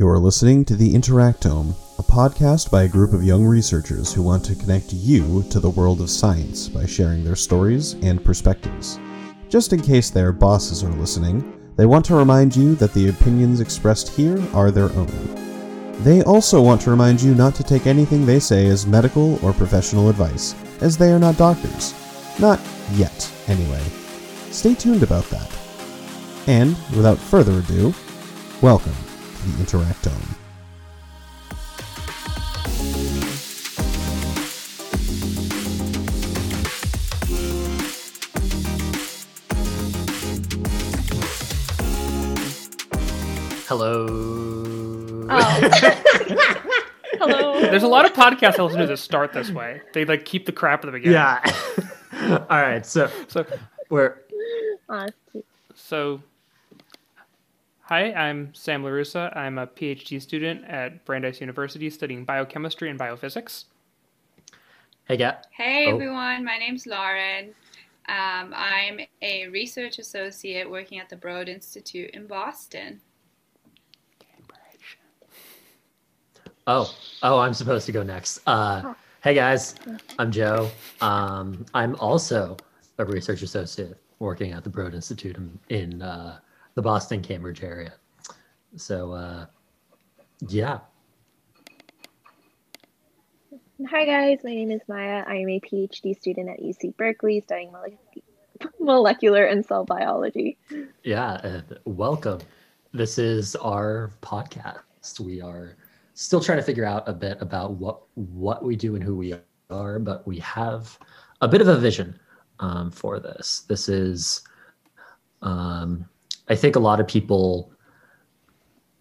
You're listening to The Interactome, a podcast by a group of young researchers who want to connect you to the world of science by sharing their stories and perspectives. Just in case their bosses are listening, they want to remind you that the opinions expressed here are their own. They also want to remind you not to take anything they say as medical or professional advice, as they are not doctors. Not yet, anyway. Stay tuned about that. And, without further ado, welcome the Interactome. Hello. Oh. Hello. There's a lot of podcasts I listen to that start this way. They like keep the crap at the beginning. Yeah. All right. So So we're Honestly. so Hi, I'm Sam LaRussa. I'm a PhD student at Brandeis University studying biochemistry and biophysics. hey, Gat. Hey Oh. everyone, my name's Lauren. Um, I'm a research associate working at the Broad Institute in Boston. Oh, oh, I'm supposed to go next. Uh, hey guys, I'm Joe. Um, I'm also a research associate working at the Broad Institute in, in uh, the Boston Cambridge area. So uh, yeah, Hi guys, my name is Maia. I am a PhD student at UC Berkeley studying molecular and cell biology. yeah. And welcome. This is our podcast. We are still trying to figure out a bit about what what we do and who we are, but we have a bit of a vision um, for this. This is, um, I think, a lot of people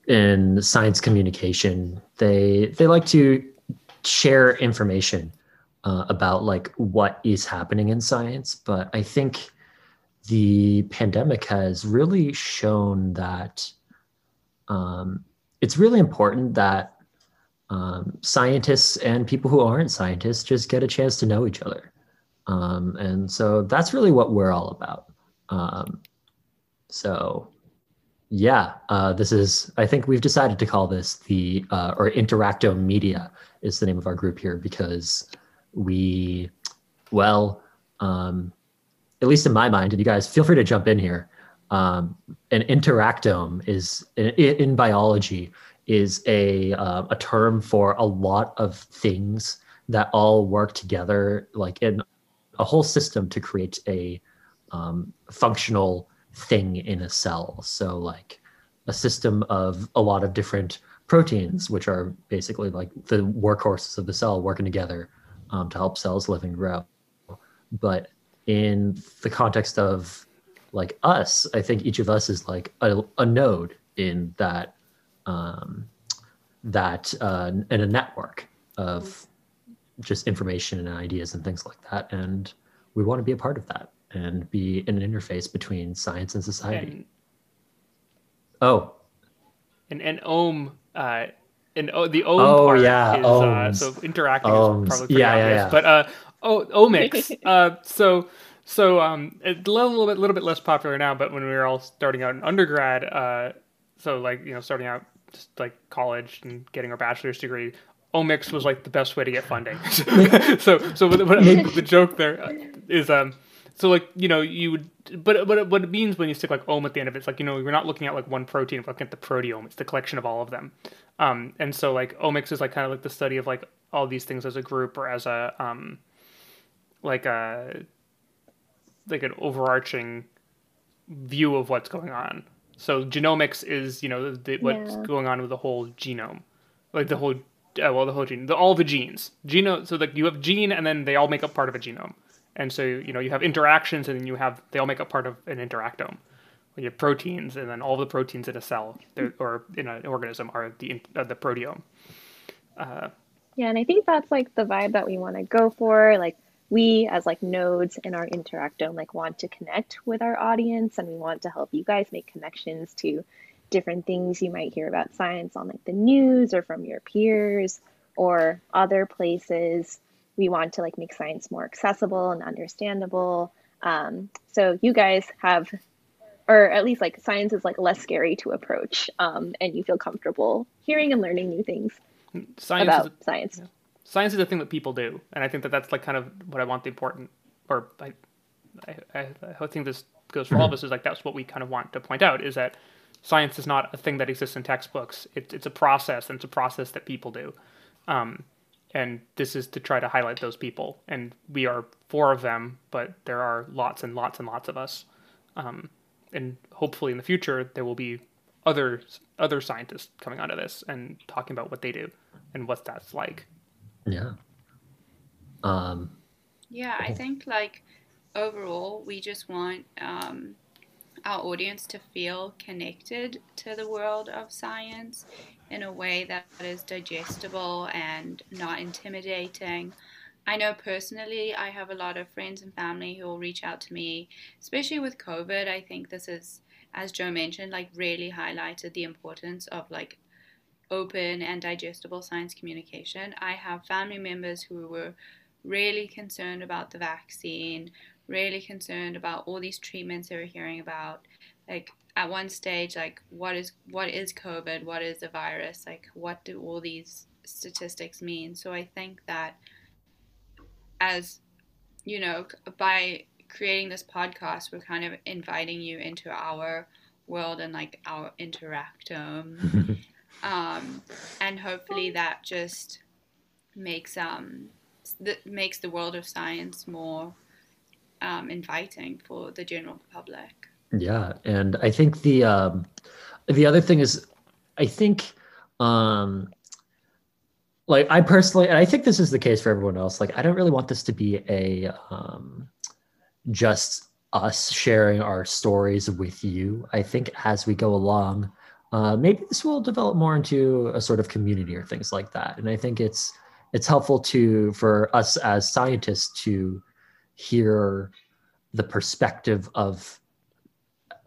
in science communication they they like to share information uh, about like what is happening in science, but I think the pandemic has really shown that um, it's really important that um, scientists and people who aren't scientists just get a chance to know each other. Um, and so that's really what we're all about. Um, so, yeah, uh, this is, I think we've decided to call this the, uh, or Interactome Media is the name of our group here because we, well, um, at least in my mind, and you guys feel free to jump in here. Um, an interactome is in, in biology is a uh, a term for a lot of things that all work together, like in a whole system to create a um, functional thing in a cell. So, like a system of a lot of different proteins, which are basically like the workhorses of the cell working together um, to help cells live and grow. But in the context of like us, I think each of us is like a, a node in that um, that uh, in a network of just information and ideas and things like that, and we want to be a part of that and be an interface between science and society. And oh, and, and ohm uh and oh, the ohm Oh, part yeah, is uh, so interacting Ohms. is probably pretty Yeah, yeah, obvious. yeah. But uh oh omics. uh so so um a little, little bit little bit less popular now, but when we were all starting out in undergrad, uh so like, you know, starting out just like college and getting our bachelor's degree, omics was like the best way to get funding. so so what, what, the joke there is um so like you know you would but but what it means when you stick like ome at the end of it, it's like you know you're not looking at like one protein, we're looking at the proteome. It's the collection of all of them. Um, and so like omics is like kind of like the study of like all these things as a group or as a um, like a like an overarching view of what's going on. So genomics is you know the, what's Yeah. going on with the whole genome, like the whole uh, well the whole gene, the, all the genes. Genome. So like you have gene, and then they all make up part of a genome. And so you know you have interactions, and then you have they all make up part of an interactome. You have proteins, and then all the proteins in a cell or in an organism are the uh, the proteome. Uh, Yeah, and I think that's like the vibe that we want to go for. Like we as like nodes in our interactome like want to connect with our audience and we want to help you guys make connections to different things you might hear about science on like the news or from your peers or other places. We want to like make science more accessible and understandable. Um, so you guys have or at least like science is like less scary to approach, um, and you feel comfortable hearing and learning new things Science about is science. science is a thing that people do, and I think that that's like kind of what I want the important, or I, I, I, I think this goes for all of us is like that's what we kind of want to point out is that science is not a thing that exists in textbooks. It's it's a process, and it's a process that people do, um, and this is to try to highlight those people, and we are four of them, but there are lots and lots and lots of us, um, and hopefully in the future there will be other other scientists coming onto this and talking about what they do and what that's like. Yeah. Um, Yeah, I think like overall, we just want um, our audience to feel connected to the world of science in a way that is digestible and not intimidating. I know personally, I have a lot of friends and family who will reach out to me, especially with COVID. I think this is, as Joe mentioned, like really highlighted the importance of like open and digestible science communication. I have family members who were really concerned about the vaccine, really concerned about all these treatments they were hearing about. Like at one stage, like what is what is COVID? What is a virus? Like what do all these statistics mean? So I think that as you know, by creating this podcast, we're kind of inviting you into our world and like our interactome. um, and hopefully that just makes um that makes the world of science more um, inviting for the general public. Yeah, and I think the um, the other thing is, I think, um, like I personally, and I think this is the case for everyone else. Like, I don't really want this to be a um, just us sharing our stories with you. I think as we go along, uh, maybe this will develop more into a sort of community or things like that. And I think it's it's helpful to for us as scientists to hear the perspective of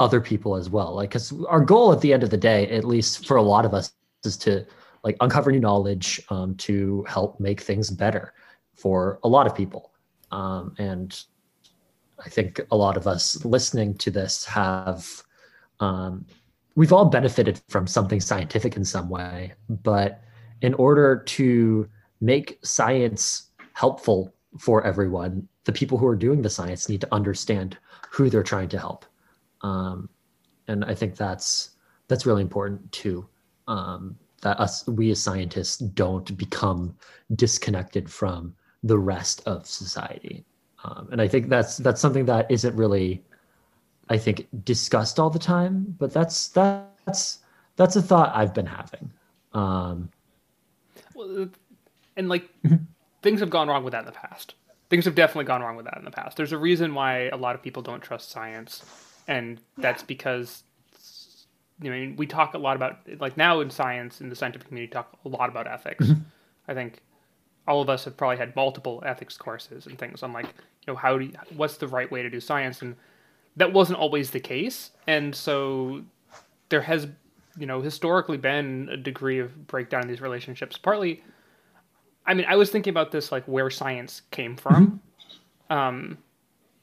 other people as well. Like because our goal at the end of the day at least for a lot of us is to like uncover new knowledge um, to help make things better for a lot of people. Um, and i think a lot of us listening to this have um, we've all benefited from something scientific in some way but in order to make science helpful for everyone the people who are doing the science need to understand who they're trying to help um, and i think that's that's really important too um, that us we as scientists don't become disconnected from the rest of society um, and i think that's that's something that isn't really i think discussed all the time but that's that's that's a thought i've been having um, Well, and like things have gone wrong with that in the past. Things have definitely gone wrong with that in the past. There's a reason why a lot of people don't trust science, and that's because you know we talk a lot about like now in science in the scientific community talk a lot about ethics. I think all of us have probably had multiple ethics courses and things. On like you know how do you, what's the right way to do science? And that wasn't always the case. And so there has you know historically been a degree of breakdown in these relationships. Partly i mean i was thinking about this like where science came from. Um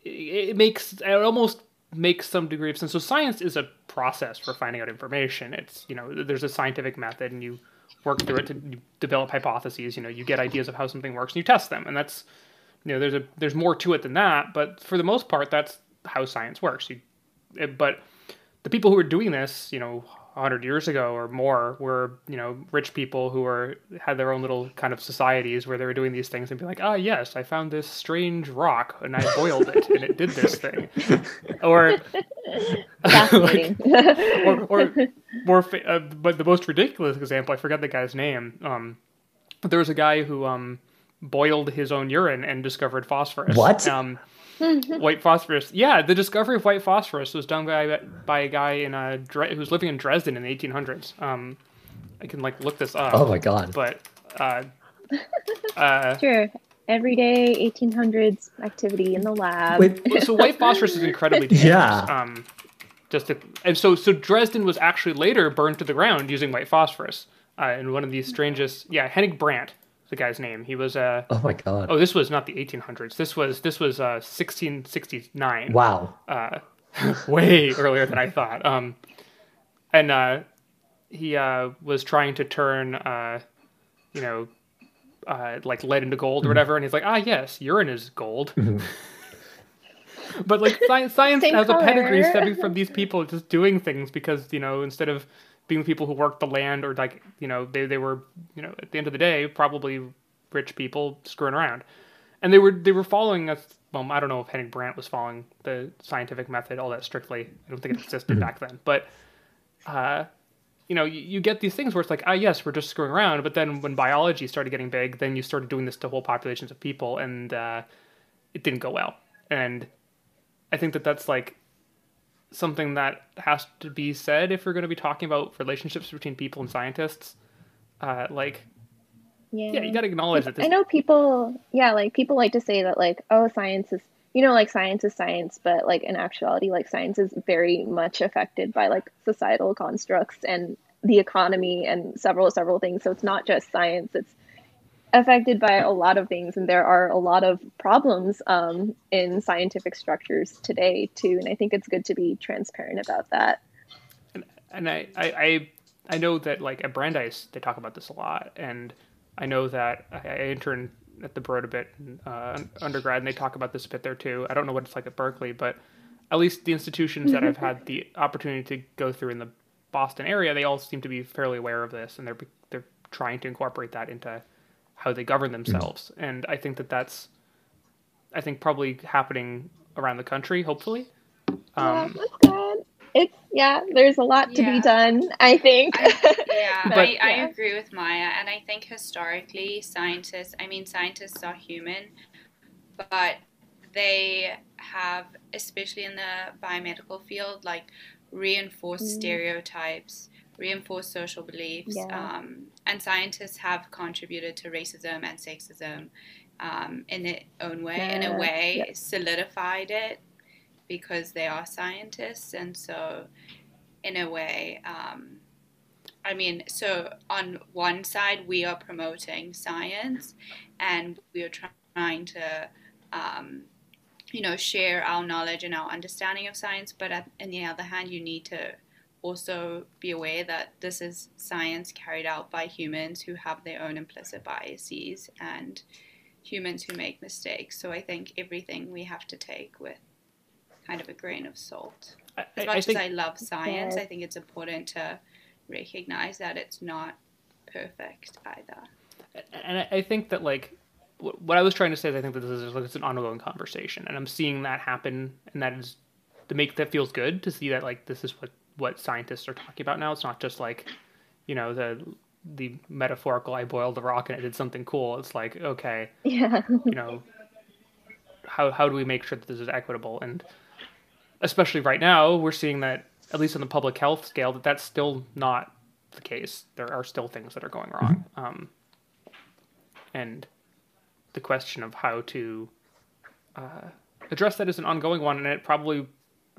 it, it makes it almost makes some degree of sense. So science is a process for finding out information. It's you know there's a scientific method and you work through it to develop hypotheses you know you get ideas of how something works and you test them. And that's you know there's a there's more to it than that. But for the most part that's how science works. You but the people who are doing this you know 100 years ago or more were you know rich people who were had their own little kind of societies where they were doing these things and be like ah yes i found this strange rock and i boiled it and it did this thing or Fascinating. or, or more fa- uh, but the most ridiculous example i forget the guy's name um but there was a guy who um boiled his own urine and discovered phosphorus What? um white phosphorus yeah the discovery of white phosphorus was done by by a guy in uh Dre- who was living in dresden in the 1800s um i can like look this up oh my god but uh uh sure. Everyday 1800s activity in the lab. Wait, so white phosphorus is incredibly dangerous. Yeah. Um, just to, and so so Dresden was actually later burned to the ground using white phosphorus. Uh, in one of these strangest, yeah, Henning Brandt, is the guy's name. He was uh oh my god oh this was not the 1800s. This was this was uh 1669. wow Uh, way earlier than I thought. Um, and uh, he uh, was trying to turn, uh, you know, uh, like lead into gold or Mm-hmm. whatever, and he's like, ah, yes, urine is gold. but like science, science Same has a pedigree color. stemming from these people just doing things because you know instead of being people who worked the land or like you know they they were you know at the end of the day probably rich people screwing around, and they were they were following us. Well, I don't know if Henning Brandt was following the scientific method all that strictly. I don't think it existed back then, but uh, you know, you, you get these things where it's like, ah, yes, we're just screwing around. But then when biology started getting big, then you started doing this to whole populations of people, and uh, it didn't go well. And I think that that's like something that has to be said if we're going to be talking about relationships between people and scientists. Uh, like, Yeah. yeah, you got to acknowledge that this. I know people, yeah, like people like to say that, like, oh, science is, you know, like science is science, but like in actuality, like science is very much affected by like societal constructs and the economy and several, several things. So it's not just science, it's affected by a lot of things. And there are a lot of problems um, in scientific structures today, too. And I think it's good to be transparent about that. and I, I, I, I know that like at Brandeis they talk about this a lot, and I know that I, I interned at the Broad a bit uh, undergrad, and they talk about this a bit there too. I don't know what it's like at Berkeley, but at least the institutions that I've had the opportunity to go through in the Boston area, they all seem to be fairly aware of this, and they're they're trying to incorporate that into how they govern themselves. And I think that that's, I think probably happening around the country, hopefully. yeah, Um, that's good. It's, yeah, there's a lot to Yeah. be done, I think. I, yeah, But- I, I agree with Maia, and I think historically, scientists, I mean, scientists are human, but they have, especially in the biomedical field, like reinforced Mm. stereotypes, reinforced social beliefs, Yeah. um, and scientists have contributed to racism and sexism um, in their own way. In a way, yeah. solidified it because they are scientists, and so in a way. Um, I mean, so on one side, we are promoting science and we are trying to, um, you know, share our knowledge and our understanding of science. But on the other hand, you need to also be aware that this is science carried out by humans who have their own implicit biases and humans who make mistakes. So I think everything we have to take with kind of a grain of salt I, as much I think as I love science, Yes. I think it's important to recognize that it's not perfect either. and I- I think that like what I was trying to say is I think that this is like it's an ongoing conversation, and I'm seeing that happen, and that is to make that feels good to see that like this is what what scientists are talking about now. It's not just like you know the the metaphorical I boiled the rock and it did something cool. It's like okay, yeah. you know how how do we make sure that this is equitable and especially right now we're seeing that at least on the public health scale that that's still not the case there are still things that are going wrong um, and the question of how to uh, address that is an ongoing one and it probably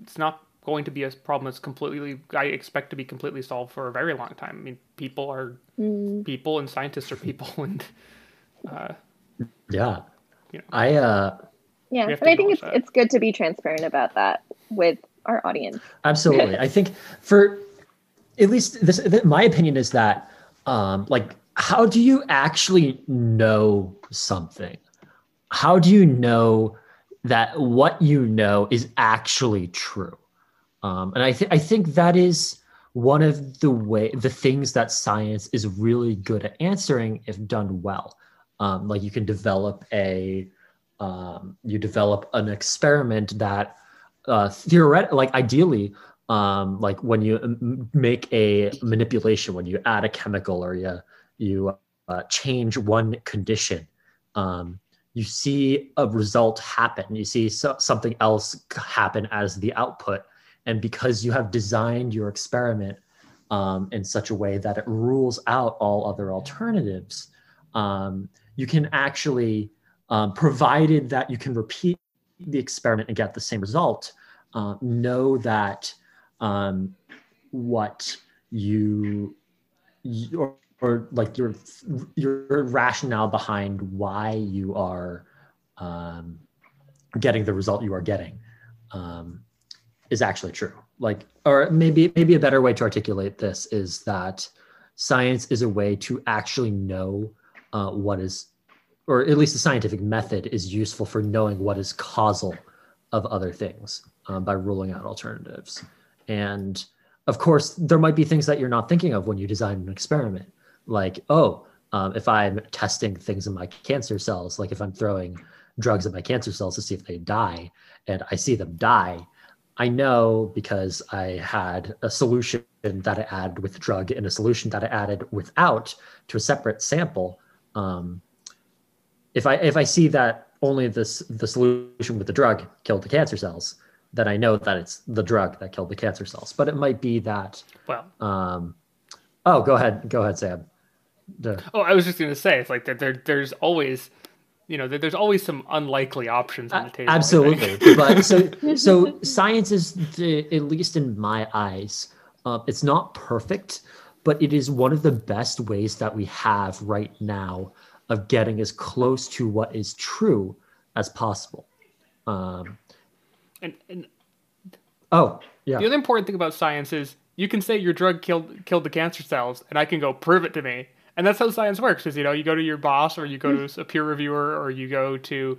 it's not going to be a problem that's completely i expect to be completely solved for a very long time i mean people are Mm, people and scientists are people and Yeah. You know. I uh yeah. And I think it's, that. it's good to be transparent about that with our audience. absolutely. I think for at least this th- my opinion is that um like how do you actually know something? How do you know that what you know is actually true? Um, and I think I think that is one of the way the things that science is really good at answering if done well. Um, like you can develop a um, you develop an experiment that uh, theoret like ideally um, like when you make a manipulation when you add a chemical or you you uh, change one condition um, you see a result happen you see so- something else happen as the output and because you have designed your experiment um, in such a way that it rules out all other alternatives um, you can actually um, provided that you can repeat the experiment and get the same result uh, know that um, what you your or like your your rationale behind why you are um, getting the result you are getting um, is actually true. Like, or maybe maybe a better way to articulate this is that science is a way to actually know uh, what is, or at least the scientific method is useful for knowing what is causal of other things um, by ruling out alternatives. And of course, there might be things that you're not thinking of when you design an experiment, like oh, um, if I'm testing things in my cancer cells, like if I'm throwing drugs at my cancer cells to see if they die, and I see them die, I know because I had a solution that I added with the drug and a solution that I added without to a separate sample. Um, if I if I see that only this the solution with the drug killed the cancer cells, then I know that it's the drug that killed the cancer cells. But it might be that. Well. Um, oh, go ahead. Go ahead, Sam. The, oh, I was just going to say, it's like that. There, there's always, you know, there's always some unlikely options on the table. Absolutely, but so so science is, the, at least in my eyes, uh, it's not perfect, but it is one of the best ways that we have right now of getting as close to what is true as possible. Um, and, and oh, yeah. The other important thing about science is you can say your drug killed killed the cancer cells, and I can go prove it to me. And that's how science works. Is you know you go to your boss, or you go to a peer reviewer, or you go to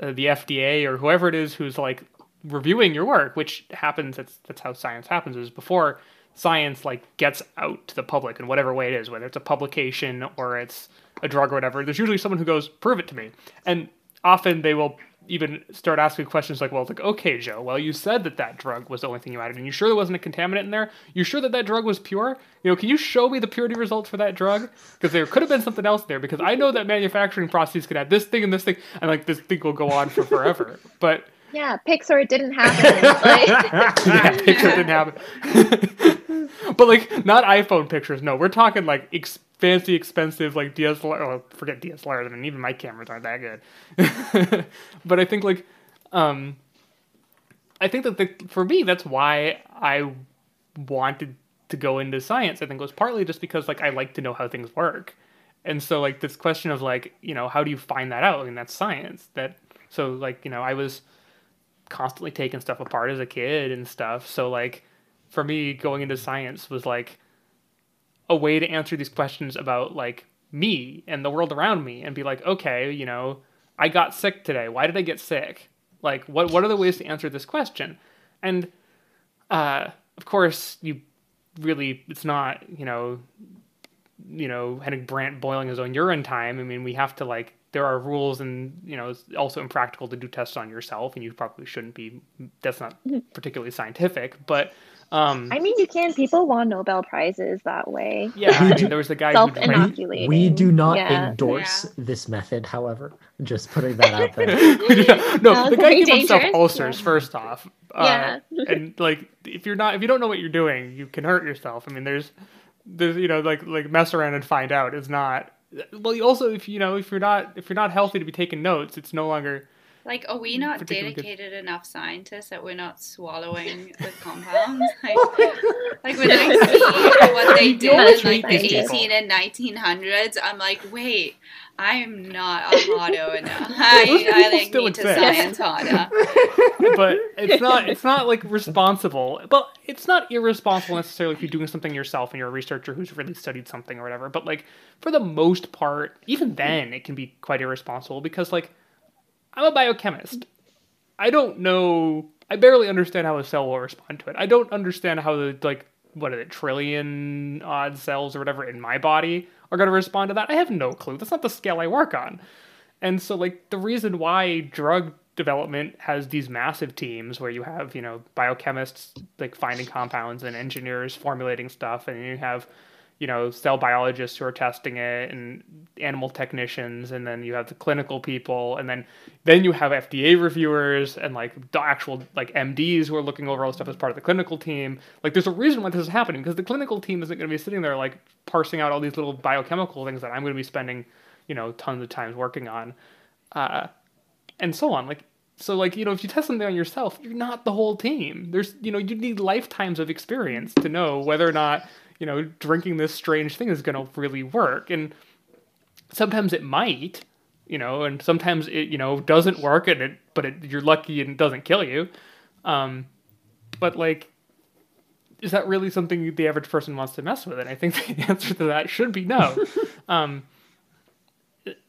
uh, the FDA, or whoever it is who's like reviewing your work, which happens. That's that's how science happens. Is before science like gets out to the public in whatever way it is, whether it's a publication or it's a drug or whatever. There's usually someone who goes, "Prove it to me," and often they will even start asking questions like, well, it's like, okay, Joe, well, you said that that drug was the only thing you added, and you sure there wasn't a contaminant in there? You sure that that drug was pure? You know, can you show me the purity results for that drug? Because there could have been something else there, because I know that manufacturing processes could add this thing and this thing, and like this thing will go on for forever. But yeah, Pixar didn't happen. Like... yeah, Pixar didn't happen. but like, not iPhone pictures. No, we're talking like ex- fancy, expensive like DSLR. Oh, forget DSLRs. I mean, even my cameras aren't that good. but I think like, um, I think that the, for me, that's why I wanted to go into science. I think was partly just because like I like to know how things work, and so like this question of like you know how do you find that out? I mean, that's science. That so like you know I was constantly taking stuff apart as a kid and stuff. So like for me going into science was like a way to answer these questions about like me and the world around me and be like, okay, you know, I got sick today. Why did I get sick? Like what what are the ways to answer this question? And uh of course you really it's not, you know, you know, Henning Brand boiling his own urine time. I mean, we have to like there are rules and you know it's also impractical to do tests on yourself and you probably shouldn't be that's not mm-hmm. particularly scientific but um, I mean, you can. People won Nobel prizes that way. Yeah, I mean, there was a guy self inoculating. We do not yeah. endorse yeah. this method, however. Just putting that out there. no, the guy gave himself ulcers. Yeah. First off, uh, yeah, and like if you're not, if you don't know what you're doing, you can hurt yourself. I mean, there's, there's, you know, like like mess around and find out is not. Well, also if you know if you're not if you're not healthy to be taking notes, it's no longer like, are we mm, not dedicated good. enough scientists that we're not swallowing the compounds? Like, like when I see what they did in like the 18 and 1900s, I'm like, wait, I am not a hardo enough. I, I like need exist. to science harder. but it's not it's not like responsible. But it's not irresponsible necessarily if you're doing something yourself and you're a researcher who's really studied something or whatever. But like for the most part, even then it can be quite irresponsible because like I'm a biochemist. I don't know. I barely understand how a cell will respond to it. I don't understand how the like what are the trillion odd cells or whatever in my body are going to respond to that. I have no clue. That's not the scale I work on. And so like the reason why drug development has these massive teams where you have, you know, biochemists like finding compounds and engineers formulating stuff and you have you know cell biologists who are testing it and animal technicians and then you have the clinical people and then then you have FDA reviewers and like actual like MDs who are looking over all the stuff as part of the clinical team. Like there's a reason why this is happening because the clinical team isn't going to be sitting there like parsing out all these little biochemical things that I'm going to be spending you know tons of times working on uh, and so on. Like so like you know if you test something on yourself you're not the whole team. There's you know you need lifetimes of experience to know whether or not you know, drinking this strange thing is going to really work. And sometimes it might, you know, and sometimes it, you know, doesn't work and it, but it, you're lucky and it doesn't kill you. Um, but like is that really something the average person wants to mess with? And I think the answer to that should be no. um,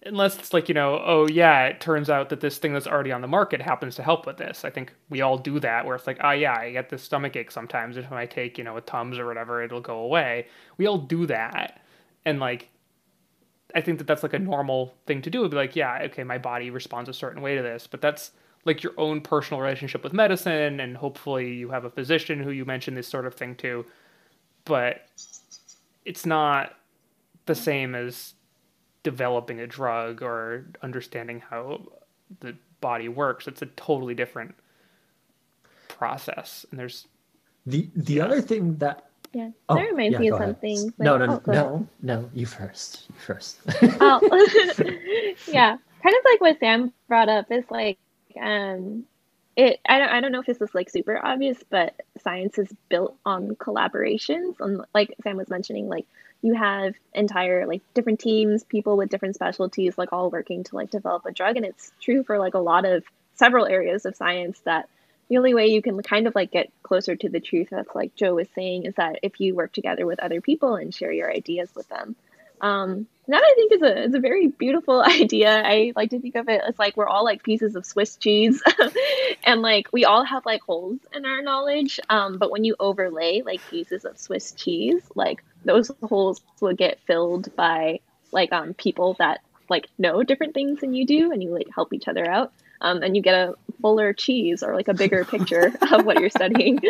unless it's like, you know, oh yeah, it turns out that this thing that's already on the market happens to help with this. I think we all do that where it's like, oh yeah, I get this stomach ache sometimes. If I take, you know, a Tums or whatever, it'll go away. We all do that. And like, I think that that's like a normal thing to do. It'd be like, yeah, okay, my body responds a certain way to this, but that's like your own personal relationship with medicine, and hopefully you have a physician who you mention this sort of thing to. But it's not the same as developing a drug or understanding how the body works. It's a totally different process, and there's the the yeah. other thing that yeah. Oh, that reminds yeah, me of something. Like, no, no, oh, no, no, you first. You first. oh, yeah. Kind of like what Sam brought up is like, um, it. I don't. I don't know if this is like super obvious, but science is built on collaborations. On like Sam was mentioning, like you have entire like different teams, people with different specialties, like all working to like develop a drug, and it's true for like a lot of several areas of science that the only way you can kind of like get closer to the truth that's like joe was saying is that if you work together with other people and share your ideas with them. Um, that i think is a, is a very beautiful idea. I like to think of it as like we're all like pieces of swiss cheese. And like we all have like holes in our knowledge. Um, but when you overlay like pieces of swiss cheese like those holes will get filled by like um, people that like know different things than you do and you like help each other out um, and you get a fuller cheese or like a bigger picture of what you're studying.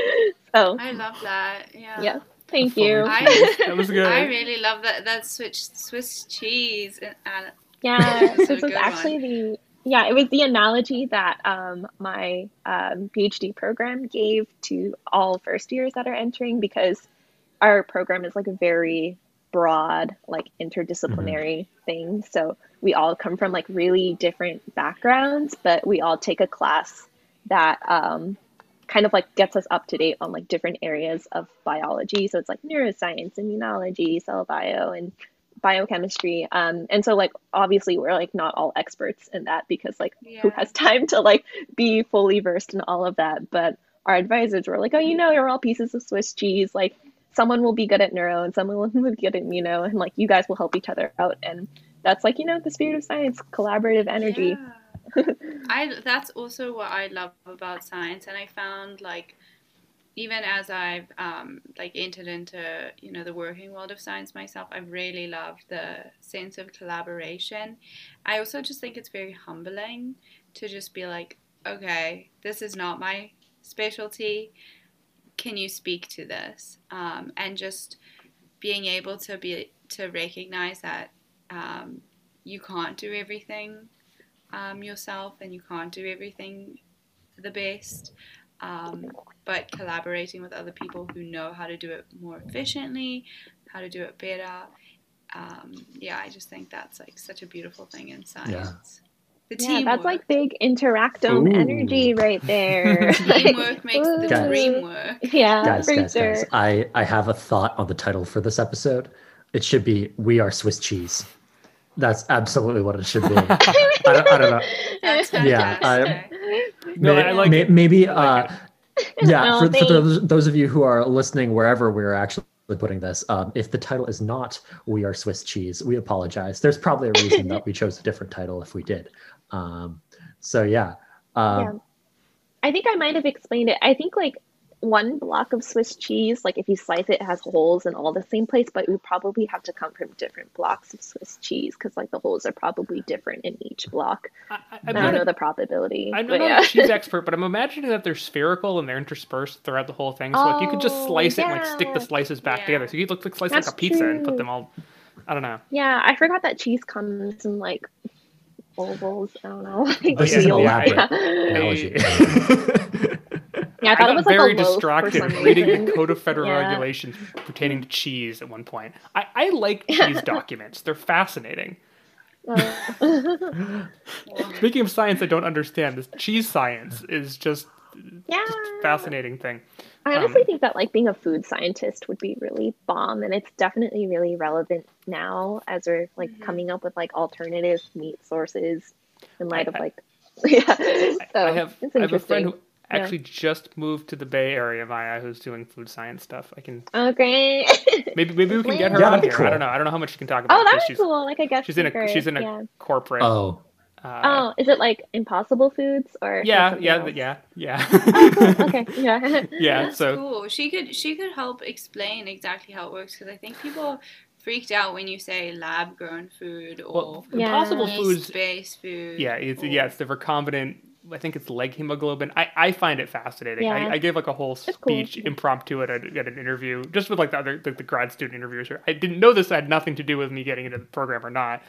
So I love that. Yeah. Yeah. Thank you. I, that was good. I really love that that Swiss Swiss cheese. And, yeah, this was actually one. the yeah, it was the analogy that um, my um, PhD program gave to all first years that are entering because our program is like a very broad, like interdisciplinary mm-hmm. thing. So we all come from like really different backgrounds, but we all take a class that um, kind of like gets us up to date on like different areas of biology. So it's like neuroscience, immunology, cell bio, and biochemistry. Um, and so like obviously we're like not all experts in that because like yeah. who has time to like be fully versed in all of that? But our advisors were like, oh, you know, you're all pieces of Swiss cheese. Like someone will be good at neuro and someone will be good at immuno, and like you guys will help each other out. And that's like you know the spirit of science, collaborative energy. Yeah. I that's also what I love about science, and I found like even as I've um, like entered into you know the working world of science myself, I really love the sense of collaboration. I also just think it's very humbling to just be like, okay, this is not my specialty can you speak to this? Um, and just being able to be to recognize that um, you can't do everything um, yourself and you can't do everything the best. Um, but collaborating with other people who know how to do it more efficiently, how to do it better. Um, yeah, I just think that's like such a beautiful thing in science. Yeah. The yeah, that's like big interactome Ooh. energy right there. Teamwork makes the guys, dream work. Yeah, guys, guys, sure. guys. I I have a thought on the title for this episode. It should be "We Are Swiss Cheese." That's absolutely what it should be. I, don't, I don't know. That's yeah, I, no, may, I like may, maybe. Uh, yeah, no, for, for those, those of you who are listening wherever we're actually putting this. Um, if the title is not "We Are Swiss Cheese," we apologize. There's probably a reason that we chose a different title if we did. Um, so yeah. Um, yeah. I think I might have explained it. I think like one block of Swiss cheese, like if you slice it, it has holes in all the same place, but you probably have to come from different blocks of Swiss cheese because like the holes are probably different in each block. I, I, I don't know the probability. I'm not yeah. a cheese expert, but I'm imagining that they're spherical and they're interspersed throughout the whole thing. So oh, like you could just slice yeah. it and like stick the slices back yeah. together. So you look like slice That's like a pizza true. and put them all. I don't know. Yeah, I forgot that cheese comes in like ovals. I don't know. Like this is an elaborate analogy. yeah, I thought I it was like very distracted reading the Code of Federal yeah. Regulations pertaining to cheese at one point. I, I like cheese documents; they're fascinating. Speaking of science, I don't understand. This cheese science is just, yeah. just fascinating thing. I honestly um, think that like being a food scientist would be really bomb, and it's definitely really relevant now as we're like mm-hmm. coming up with like alternative meat sources in light I, of like yeah. So, I have I have a friend who actually just moved to the Bay Area. Maia, who's doing food science stuff. I can Oh, great. maybe maybe we can get her Yeah, on that'd be here. I don't know. I don't know how much she can talk about. oh, because that'd be she's, cool. Like I guess She's in a she's in a yeah. corporate. Oh, uh, Oh, is it like Impossible Foods or yeah, something yeah, else? yeah, yeah. Oh, cool. Okay, yeah. yeah. That's So cool. She could she could help explain exactly how it works because I think people freaked out when you say lab grown food or well, Yeah. Impossible Foods. space food. Yeah, it's or- yeah, it's the recombinant. I think it's leghemoglobin. I, I find it fascinating. Yeah. I, I gave like a whole It's cool. speech impromptu at, a, at an interview, just with like the other the, the grad student interviewers. Here. I didn't know this had nothing to do with me getting into the program or not.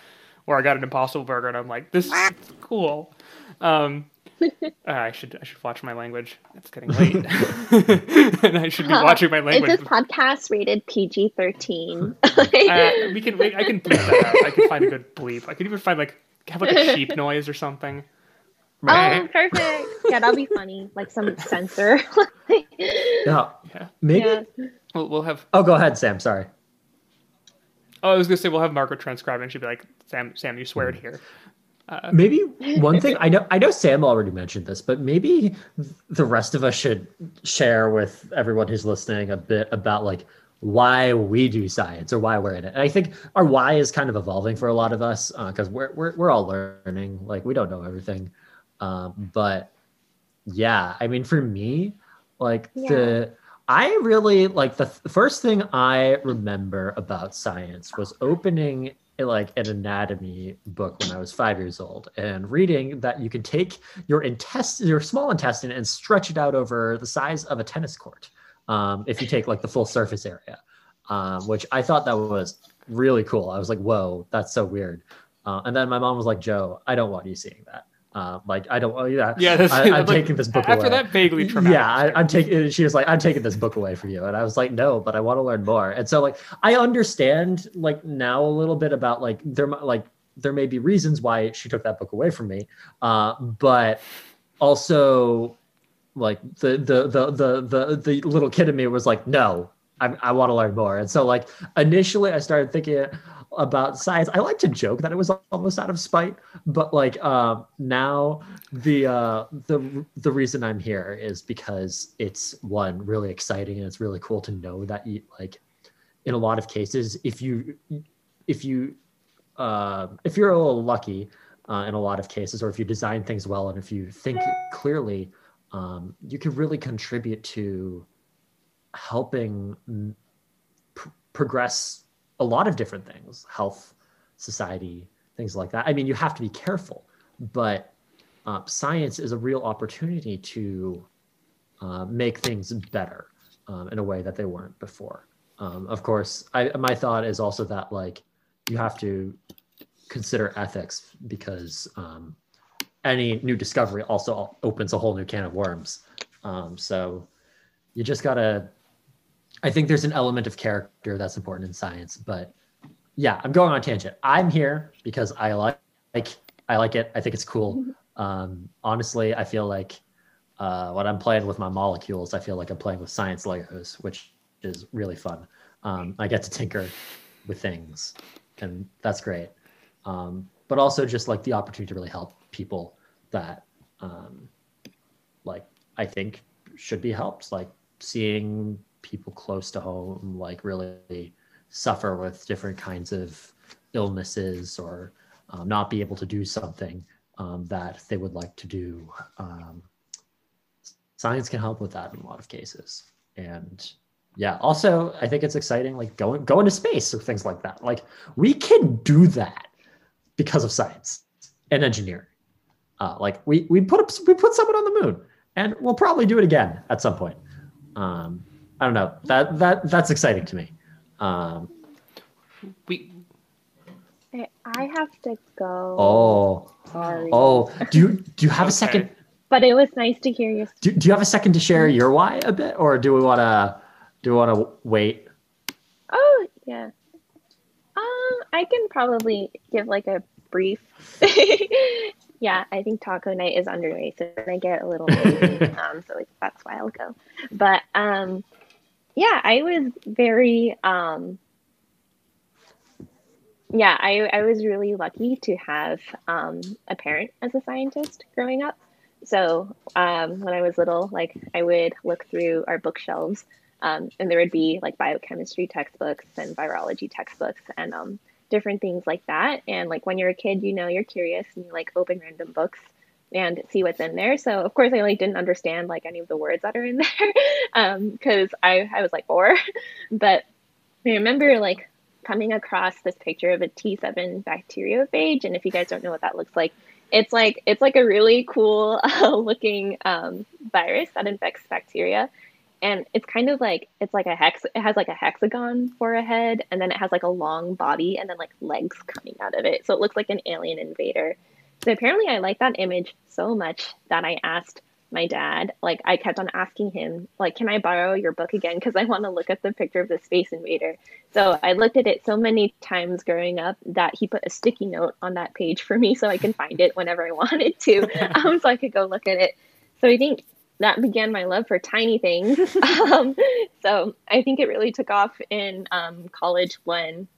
Or I got an Impossible Burger and I'm like, this is cool. Um, uh, I should I should watch my language. It's getting late, and I should be watching my Is language. this podcast rated PG thirteen? Uh, we can we, I can bleep that out. I can find a good bleep. I could even find like have like a sheep noise or something. oh, perfect. Yeah, that'll be funny. Like some censor. yeah. Yeah. Maybe. Yeah. We'll, we'll have. Oh, go ahead, Sam. Sorry. Oh, I was gonna say we'll have Margaret transcribe, and she'd be like, "Sam, Sam, you swear it hmm. here." Uh, maybe one thing I know I know Sam already mentioned this, but maybe the rest of us should share with everyone who's listening a bit about like why we do science or why we're in it. And I think our why is kind of evolving for a lot of us uh, because we're, we're we're all learning. Like we don't know everything, um, but yeah, I mean for me, like the I really like the th- first thing I remember about science was opening like an anatomy book when I was five years old and reading that you can take your intestine, your small intestine, and stretch it out over the size of a tennis court. Um, if you take like the full surface area, um, which I thought that was really cool. I was like, whoa, that's so weird. Uh, and then my mom was like, Joe, I don't want you seeing that. Uh, like I don't. Oh yeah, Yeah, I, I'm like, taking this book after away. that vaguely traumatic. Yeah, I, I'm taking. She was like, "I'm taking this book away from you," and I was like, "No, but I want to learn more." And so, like, I understand like now a little bit about like there like there may be reasons why she took that book away from me, uh, but also like the the the the the the little kid in me was like, "No, I, I want to learn more." And so, like, initially, I started thinking about science. I like to joke that it was almost out of spite, but like um, now the uh, the the reason I'm here is because it's one really exciting and it's really cool to know that you like in a lot of cases if you if you uh, if you're a little lucky uh, in a lot of cases or if you design things well and if you think clearly um, you can really contribute to helping pr- progress a lot of different things health society things like that. I mean you have to be careful but uh, science is a real opportunity to uh, make things better um, in a way that they weren't before. Um, of course I, my thought is also that like you have to consider ethics because um, any new discovery also opens a whole new can of worms. Um, so you just gotta I think there's an element of character that's important in science, but yeah, I'm going on tangent. I'm here because I like, like I like it. I think it's cool. Um, honestly, I feel like uh, when I'm playing with my molecules, I feel like I'm playing with science Legos, which is really fun. Um, I get to tinker with things, and that's great. Um, but also just like the opportunity to really help people that, um, like I think should be helped. Like seeing people close to home like really suffer with different kinds of illnesses or um, not be able to do something um, that they would like to do. Um, science can help with that in a lot of cases. And yeah also i think it's exciting like going going to space or things like that. Like we can do that because of science and engineering. Uh, like we we put up we put someone on the moon and we'll probably do it again at some point. Um, I don't know. That that that's exciting to me. Um, We I I have to go. oh, Sorry. oh. Do you do you have a second? But it was nice to hear you. Do, do you have a second to share your why a bit, or do we want to do we want to wait? Oh, yeah. Um, I can probably give like a brief. yeah, I think taco night is underway, so I get a little lazy. um, so like, that's why I'll go. But um, yeah, I was very um, yeah, I I was really lucky to have um a parent as a scientist growing up. so um, when I was little, like I would look through our bookshelves, um, and there would be like biochemistry textbooks and virology textbooks and um, different things like that. And like when you're a kid, you know you're curious and you like open random books and see what's in there. So of course I like didn't understand like any of the words that are in there because um, I I was like four, but I remember like coming across this picture of a T7 bacteriophage, and if you guys don't know what that looks like, it's like it's like a really cool uh, looking um, virus that infects bacteria. And it's kind of like it's like a hex it has like a hexagon for a head and then it has like a long body and then like legs coming out of it. So it looks like an alien invader so apparently i like that image so much that i asked my dad like i kept on asking him like can i borrow your book again? Because i want to look at the picture of the space invader. So i looked at it so many times growing up that he put a sticky note on that page for me so i can find it whenever i wanted to um, so i could go look at it. So i think that began my love for tiny things. Um, so i think it really took off in um, college when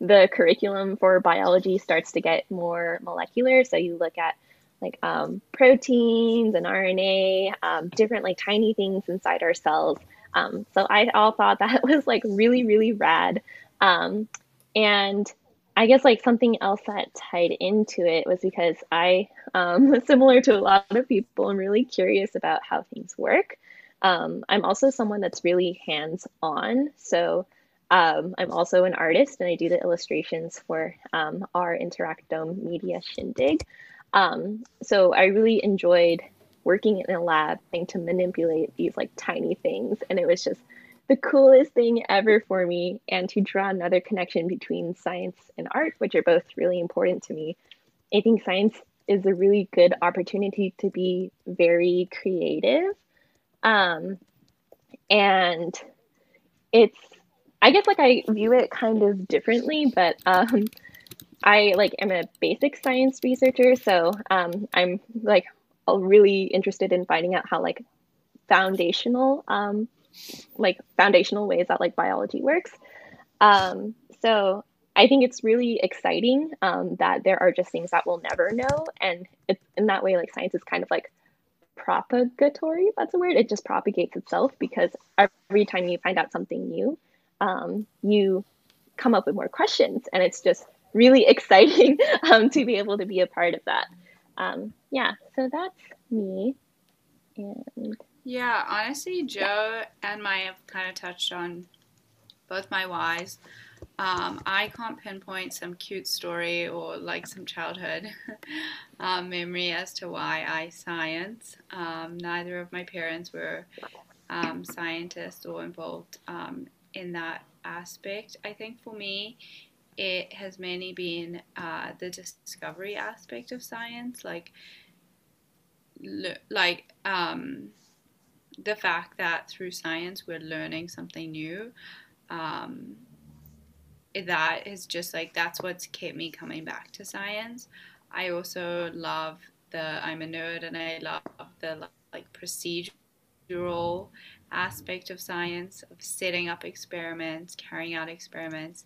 the curriculum for biology starts to get more molecular so you look at like um, proteins and RNA, um, different like tiny things inside our cells. Um, so I all thought that was like really, really rad. Um, and I guess like something else that tied into it was because I, um, similar to a lot of people, I'm really curious about how things work. Um, I'm also someone that's really hands on. So I'm also an artist and I do the illustrations for our Interactome Media Shindig. Um, so I really enjoyed working in a lab trying to manipulate these like tiny things. And it was just the coolest thing ever for me. And to draw another connection between science and art, which are both really important to me. I think science is a really good opportunity to be very creative. Um, and it's, I guess like I view it kind of differently, but um, I like am a basic science researcher, so um, I'm like really interested in finding out how like foundational um, like foundational ways that like biology works. Um, so I think it's really exciting um, that there are just things that we'll never know, and it's in that way like science is kind of like propagatory. that's a word. It just propagates itself because every time you find out something new, um, you come up with more questions, and it's just really exciting um, to be able to be a part of that. Um, yeah, so that's me. And yeah, honestly, Joe and Maia have kind of touched on both my whys. Um, I can't pinpoint some cute story or like some childhood um, memory as to why I science. Um, neither of my parents were um, scientists or involved um, in that aspect. I think for me, it has mainly been uh, the discovery aspect of science, like like um, the fact that through science we're learning something new. Um, that is just like that's what's kept me coming back to science. I also love the I'm a nerd and I love the like procedural aspect of science of setting up experiments, carrying out experiments,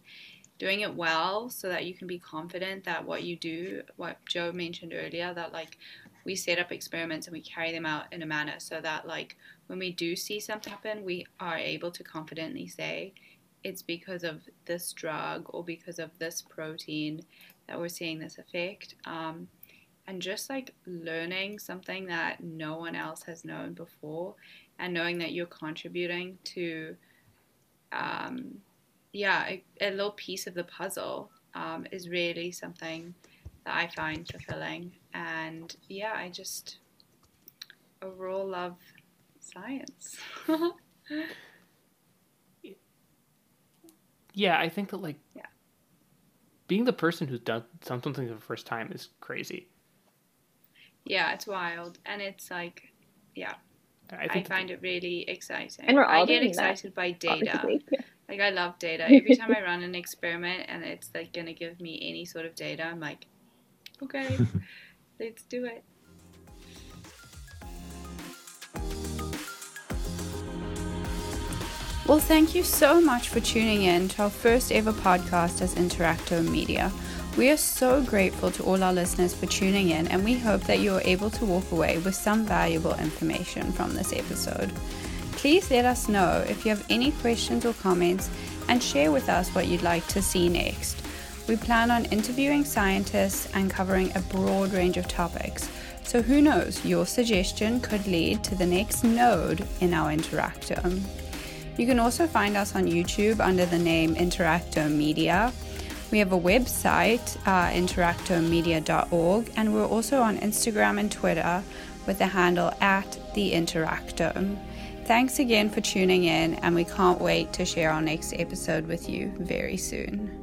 doing it well so that you can be confident that what you do, what Joe mentioned earlier, that like we set up experiments and we carry them out in a manner so that like when we do see something happen, we are able to confidently say it's because of this drug or because of this protein that we're seeing this effect. Um, and just like learning something that no one else has known before and knowing that you're contributing to um, yeah, a, a, little piece of the puzzle um, is really something that I find fulfilling. And yeah, I just overall love science. yeah, I think that like yeah. being the person who's done something for the first time is crazy. Yeah, it's wild, and it's like, yeah, I, I find it really exciting. And we're all I get excited that, by data. Like I love data. Every time I run an experiment and it's like gonna give me any sort of data, I'm like, okay, let's do it. Well, thank you so much for tuning in to our first ever podcast as Interactome Media. We are so grateful to all our listeners for tuning in, and we hope that you are able to walk away with some valuable information from this episode. Please let us know if you have any questions or comments and share with us what you'd like to see next. We plan on interviewing scientists and covering a broad range of topics. So, who knows, your suggestion could lead to the next node in our Interactome. You can also find us on YouTube under the name Interactome Media. We have a website, uh, interactomedia.org, and we're also on Instagram and Twitter with the handle at the Interactome. Thanks again for tuning in, and we can't wait to share our next episode with you very soon.